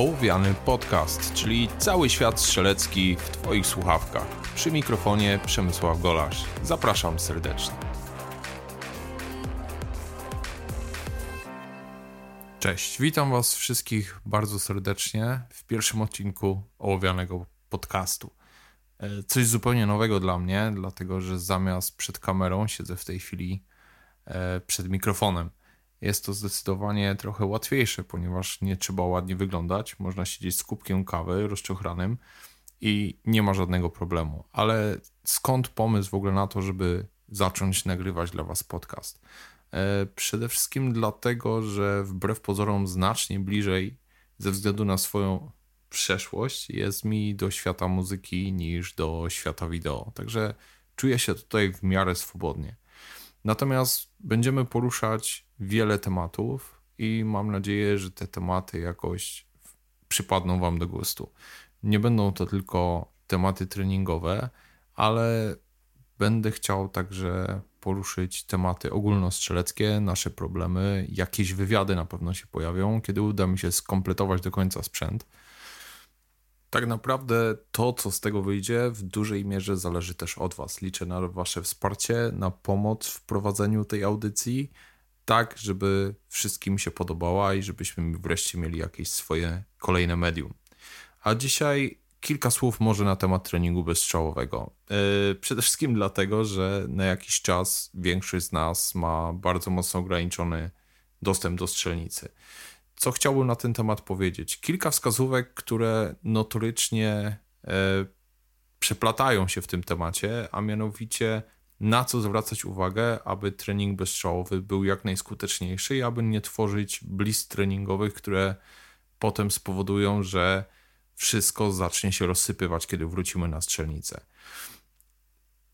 Ołowiany Podcast, czyli cały świat strzelecki w Twoich słuchawkach. Przy mikrofonie Przemysław Golasz. Zapraszam serdecznie. Cześć, witam Was wszystkich bardzo serdecznie w pierwszym odcinku Ołowianego Podcastu. E, coś zupełnie nowego dla mnie, dlatego że zamiast przed kamerą siedzę w tej chwili e, przed mikrofonem. Jest to zdecydowanie trochę łatwiejsze, ponieważ nie trzeba ładnie wyglądać. Można siedzieć z kubkiem kawy rozczochranym i nie ma żadnego problemu. Ale skąd pomysł w ogóle na to, żeby zacząć nagrywać dla Was podcast? E, przede wszystkim dlatego, że wbrew pozorom znacznie bliżej, ze względu na swoją przeszłość, jest mi do świata muzyki niż do świata wideo. Także czuję się tutaj w miarę swobodnie. Natomiast będziemy poruszać wiele tematów i mam nadzieję, że te tematy jakoś przypadną Wam do gustu. Nie będą to tylko tematy treningowe, ale będę chciał także poruszyć tematy ogólnostrzeleckie, nasze problemy, jakieś wywiady na pewno się pojawią, kiedy uda mi się skompletować do końca sprzęt. Tak naprawdę to, co z tego wyjdzie, w dużej mierze zależy też od Was. Liczę na Wasze wsparcie, na pomoc w prowadzeniu tej audycji, tak, żeby wszystkim się podobała i żebyśmy wreszcie mieli jakieś swoje kolejne medium. A dzisiaj kilka słów może na temat treningu bezstrzałowego. Yy, przede wszystkim dlatego, że na jakiś czas większość z nas ma bardzo mocno ograniczony dostęp do strzelnicy co chciałbym na ten temat powiedzieć? Kilka wskazówek, które notorycznie e, przeplatają się w tym temacie, a mianowicie na co zwracać uwagę, aby trening bezstrzałowy był jak najskuteczniejszy i aby nie tworzyć blist treningowych, które potem spowodują, że wszystko zacznie się rozsypywać, kiedy wrócimy na strzelnicę.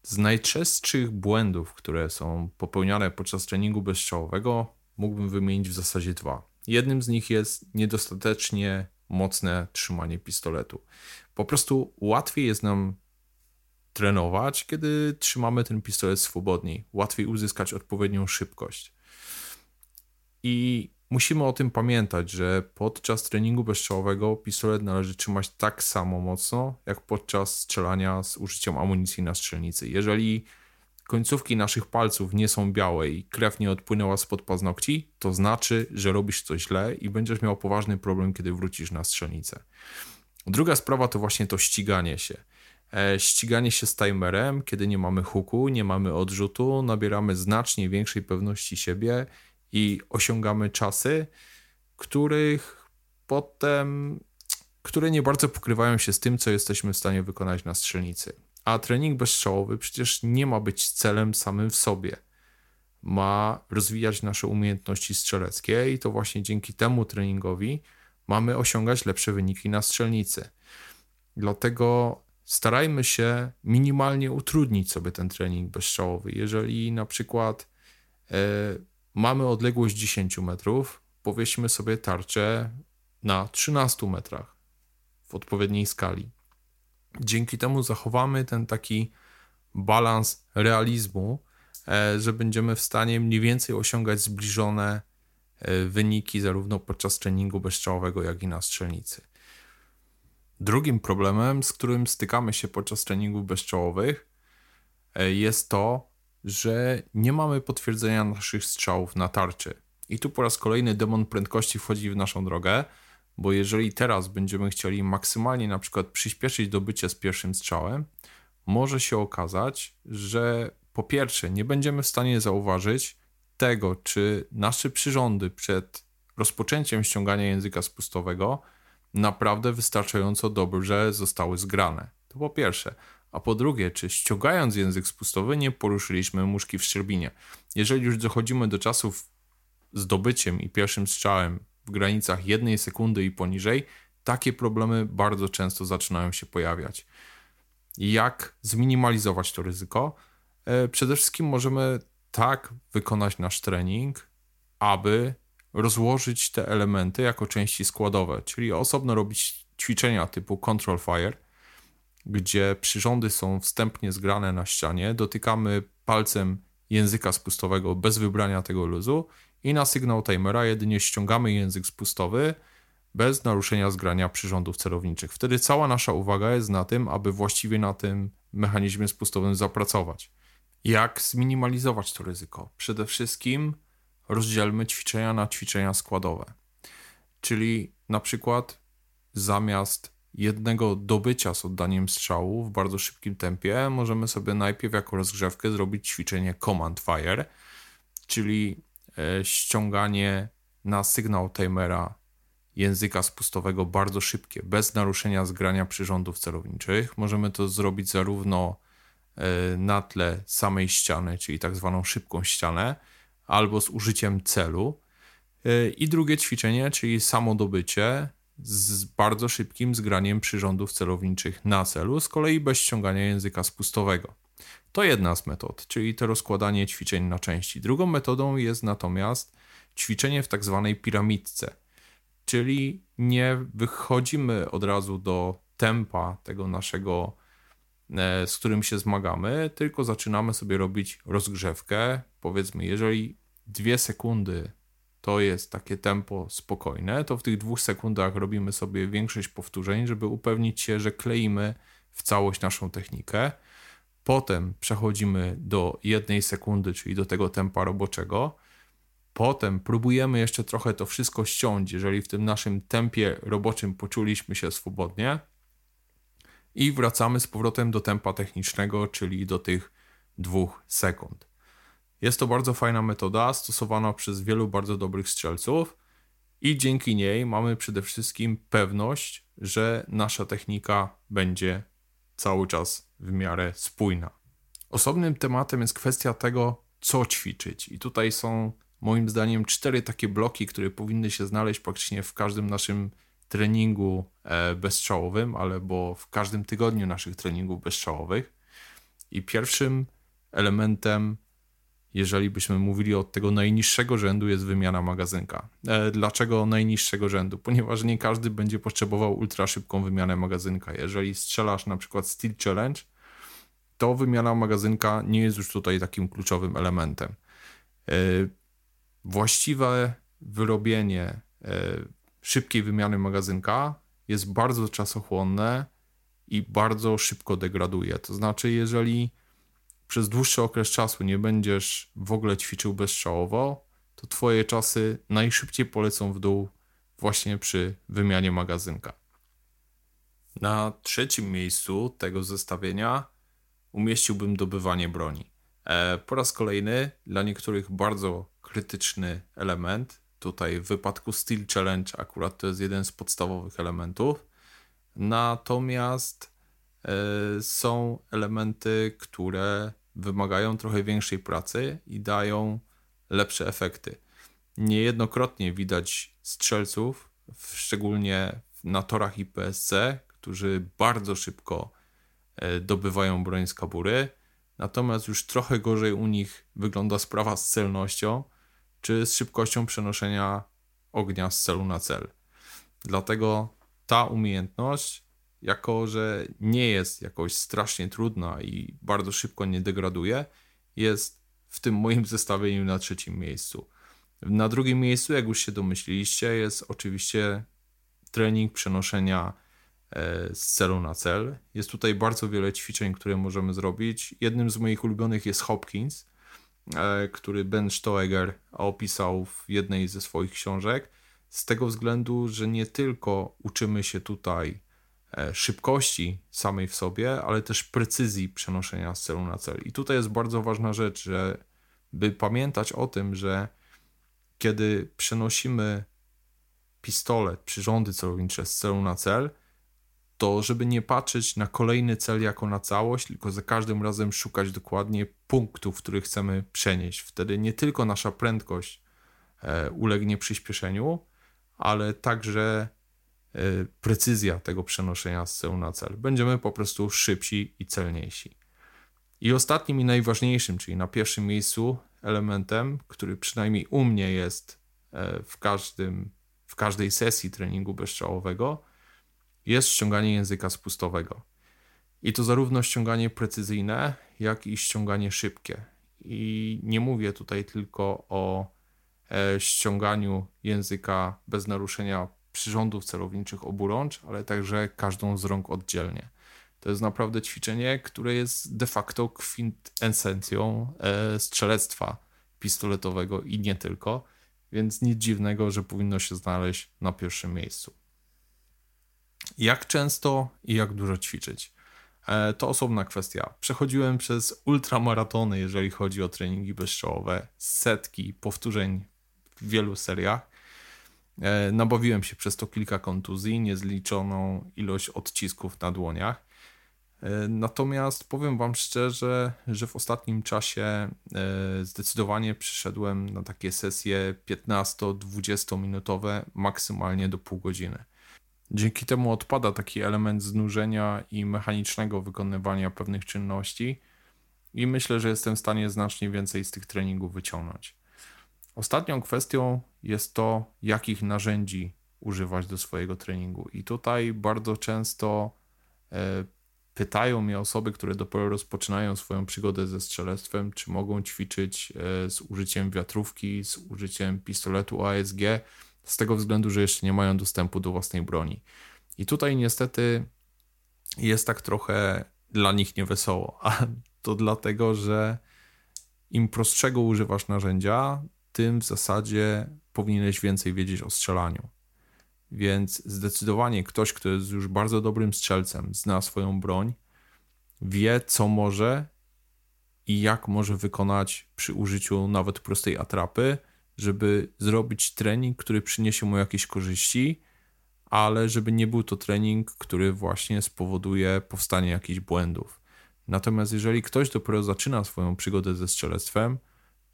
Z najczęstszych błędów, które są popełniane podczas treningu bezstrzałowego, mógłbym wymienić w zasadzie dwa. Jednym z nich jest niedostatecznie mocne trzymanie pistoletu. Po prostu łatwiej jest nam trenować, kiedy trzymamy ten pistolet swobodniej. Łatwiej uzyskać odpowiednią szybkość. I musimy o tym pamiętać, że podczas treningu bezstrzałowego pistolet należy trzymać tak samo mocno, jak podczas strzelania z użyciem amunicji na strzelnicy. Jeżeli końcówki naszych palców nie są białe i krew nie odpłynęła spod paznokci, to znaczy, że robisz coś źle i będziesz miał poważny problem, kiedy wrócisz na strzelnicę. Druga sprawa to właśnie to ściganie się. E, ściganie się z timerem, kiedy nie mamy huku, nie mamy odrzutu, nabieramy znacznie większej pewności siebie i osiągamy czasy, których potem, które nie bardzo pokrywają się z tym, co jesteśmy w stanie wykonać na strzelnicy. A trening bezstrzałowy przecież nie ma być celem samym w sobie. Ma rozwijać nasze umiejętności strzeleckie i to właśnie dzięki temu treningowi mamy osiągać lepsze wyniki na strzelnicy. Dlatego starajmy się minimalnie utrudnić sobie ten trening bezstrzałowy. Jeżeli na przykład e, mamy odległość 10 metrów, powieśmy sobie tarczę na 13 metrach w odpowiedniej skali. Dzięki temu zachowamy ten taki balans realizmu, e, że będziemy w stanie mniej więcej osiągać zbliżone e, wyniki zarówno podczas treningu bezstrzałowego, jak i na strzelnicy. Drugim problemem, z którym stykamy się podczas treningów bezstrzałowych, e, jest to, że nie mamy potwierdzenia naszych strzałów na tarczy. I tu po raz kolejny demon prędkości wchodzi w naszą drogę, bo jeżeli teraz będziemy chcieli maksymalnie na przykład przyspieszyć dobycie z pierwszym strzałem, może się okazać, że po pierwsze nie będziemy w stanie zauważyć tego, czy nasze przyrządy przed rozpoczęciem ściągania języka spustowego naprawdę wystarczająco dobrze zostały zgrane. To po pierwsze. A po drugie, czy ściągając język spustowy nie poruszyliśmy muszki w szczerbinie. Jeżeli już dochodzimy do czasów zdobyciem i pierwszym strzałem w granicach jednej sekundy i poniżej, takie problemy bardzo często zaczynają się pojawiać. Jak zminimalizować to ryzyko? E, przede wszystkim możemy tak wykonać nasz trening, aby rozłożyć te elementy jako części składowe, czyli osobno robić ćwiczenia typu control fire, gdzie przyrządy są wstępnie zgrane na ścianie, dotykamy palcem języka spustowego bez wybrania tego luzu i na sygnał timera jedynie ściągamy język spustowy, bez naruszenia zgrania przyrządów celowniczych. Wtedy cała nasza uwaga jest na tym, aby właściwie na tym mechanizmie spustowym zapracować. Jak zminimalizować to ryzyko? Przede wszystkim rozdzielmy ćwiczenia na ćwiczenia składowe. Czyli na przykład zamiast jednego dobycia z oddaniem strzału w bardzo szybkim tempie, możemy sobie najpierw jako rozgrzewkę zrobić ćwiczenie Command Fire, czyli ściąganie na sygnał timera języka spustowego bardzo szybkie, bez naruszenia zgrania przyrządów celowniczych. Możemy to zrobić zarówno e, na tle samej ściany, czyli tak zwaną szybką ścianę, albo z użyciem celu. E, I drugie ćwiczenie, czyli samo dobycie z bardzo szybkim zgraniem przyrządów celowniczych na celu, z kolei bez ściągania języka spustowego. To jedna z metod, czyli to rozkładanie ćwiczeń na części. Drugą metodą jest natomiast ćwiczenie w tak zwanej piramidce, czyli nie wychodzimy od razu do tempa tego naszego, e, z którym się zmagamy, tylko zaczynamy sobie robić rozgrzewkę. Powiedzmy, jeżeli dwie sekundy to jest takie tempo spokojne, to w tych dwóch sekundach robimy sobie większość powtórzeń, żeby upewnić się, że kleimy w całość naszą technikę. Potem przechodzimy do jednej sekundy, czyli do tego tempa roboczego. Potem próbujemy jeszcze trochę to wszystko ściąć, jeżeli w tym naszym tempie roboczym poczuliśmy się swobodnie. I wracamy z powrotem do tempa technicznego, czyli do tych dwóch sekund. Jest to bardzo fajna metoda, stosowana przez wielu bardzo dobrych strzelców, i dzięki niej mamy przede wszystkim pewność, że nasza technika będzie cały czas w miarę spójna. Osobnym tematem jest kwestia tego, co ćwiczyć, i tutaj są moim zdaniem cztery takie bloki, które powinny się znaleźć praktycznie w każdym naszym treningu e, bezstrzałowym, albo w każdym tygodniu naszych treningów bezstrzałowych. I pierwszym elementem jeżeli byśmy mówili od tego najniższego rzędu, jest wymiana magazynka. E, dlaczego najniższego rzędu? Ponieważ nie każdy będzie potrzebował ultra szybką wymianę magazynka. Jeżeli strzelasz na przykład Steel Challenge, to wymiana magazynka nie jest już tutaj takim kluczowym elementem. E, właściwe wyrobienie e, szybkiej wymiany magazynka jest bardzo czasochłonne i bardzo szybko degraduje. To znaczy, jeżeli przez dłuższy okres czasu nie będziesz w ogóle ćwiczył bezstrzałowo, to twoje czasy najszybciej polecą w dół właśnie przy wymianie magazynka. Na trzecim miejscu tego zestawienia umieściłbym dobywanie broni. E, po raz kolejny dla niektórych bardzo krytyczny element. Tutaj w wypadku Steel Challenge akurat to jest jeden z podstawowych elementów. Natomiast są elementy, które wymagają trochę większej pracy i dają lepsze efekty. Niejednokrotnie widać strzelców, szczególnie na torach IPSC, którzy bardzo szybko e, dobywają broń z kabury, natomiast już trochę gorzej u nich wygląda sprawa z celnością czy z szybkością przenoszenia ognia z celu na cel. Dlatego ta umiejętność jako że nie jest jakoś strasznie trudna i bardzo szybko nie degraduje, jest w tym moim zestawieniu na trzecim miejscu. Na drugim miejscu, jak już się domyśliliście, jest oczywiście trening przenoszenia e, z celu na cel. Jest tutaj bardzo wiele ćwiczeń, które możemy zrobić. Jednym z moich ulubionych jest Hopkins, e, który Ben Stoeger opisał w jednej ze swoich książek. Z tego względu, że nie tylko uczymy się tutaj szybkości samej w sobie, ale też precyzji przenoszenia z celu na cel. I tutaj jest bardzo ważna rzecz, że by pamiętać o tym, że kiedy przenosimy pistolet, przyrządy celownicze z celu na cel, to żeby nie patrzeć na kolejny cel jako na całość, tylko za każdym razem szukać dokładnie punktów, które chcemy przenieść. Wtedy nie tylko nasza prędkość e, ulegnie przyspieszeniu, ale także precyzja tego przenoszenia z celu na cel. Będziemy po prostu szybsi i celniejsi. I ostatnim i najważniejszym, czyli na pierwszym miejscu elementem, który przynajmniej u mnie jest e, w, każdym, w każdej sesji treningu bezstrzałowego, jest ściąganie języka spustowego. I to zarówno ściąganie precyzyjne, jak i ściąganie szybkie. I nie mówię tutaj tylko o e, ściąganiu języka bez naruszenia przyrządów celowniczych oburącz, ale także każdą z rąk oddzielnie. To jest naprawdę ćwiczenie, które jest de facto kwintesencją e, strzelectwa pistoletowego i nie tylko, więc nic dziwnego, że powinno się znaleźć na pierwszym miejscu. Jak często i jak dużo ćwiczyć? E, to osobna kwestia. Przechodziłem przez ultramaratony, jeżeli chodzi o treningi bezczołowe, setki powtórzeń w wielu seriach. E, nabawiłem się przez to kilka kontuzji, niezliczoną ilość odcisków na dłoniach. E, natomiast powiem Wam szczerze, że w ostatnim czasie zdecydowanie przyszedłem na takie sesje 15-20 minutowe, maksymalnie do pół godziny. Dzięki temu odpada taki element znużenia i mechanicznego wykonywania pewnych czynności, i myślę, że jestem w stanie znacznie więcej z tych treningów wyciągnąć. Ostatnią kwestią jest to, jakich narzędzi używać do swojego treningu. I tutaj bardzo często e, pytają mnie osoby, które dopiero rozpoczynają swoją przygodę ze strzelectwem, czy mogą ćwiczyć e, z użyciem wiatrówki, z użyciem pistoletu ASG z tego względu, że jeszcze nie mają dostępu do własnej broni. I tutaj niestety jest tak trochę dla nich niewesoło, a to dlatego, że im prostszego używasz narzędzia, tym w zasadzie powinieneś więcej wiedzieć o strzelaniu. Więc zdecydowanie ktoś, kto jest już bardzo dobrym strzelcem, zna swoją broń, wie co może i jak może wykonać przy użyciu nawet prostej atrapy, żeby zrobić trening, który przyniesie mu jakieś korzyści, ale żeby nie był to trening, który właśnie spowoduje powstanie jakichś błędów. Natomiast jeżeli ktoś dopiero zaczyna swoją przygodę ze strzelectwem,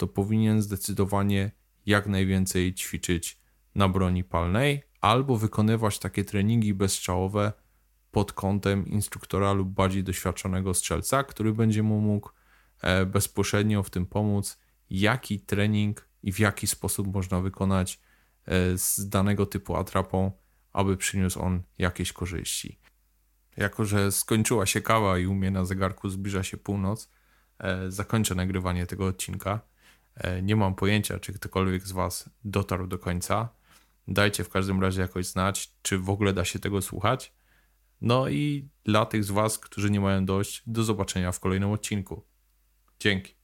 to powinien zdecydowanie jak najwięcej ćwiczyć na broni palnej albo wykonywać takie treningi bezstrzałowe pod kątem instruktora lub bardziej doświadczonego strzelca, który będzie mu mógł e, bezpośrednio w tym pomóc, jaki trening i w jaki sposób można wykonać e, z danego typu atrapą, aby przyniósł on jakieś korzyści. Jako, że skończyła się kawa i u mnie na zegarku zbliża się północ, e, zakończę nagrywanie tego odcinka. E, nie mam pojęcia, czy ktokolwiek z Was dotarł do końca. Dajcie w każdym razie jakoś znać, czy w ogóle da się tego słuchać. No i dla tych z Was, którzy nie mają dość, do zobaczenia w kolejnym odcinku. Dzięki.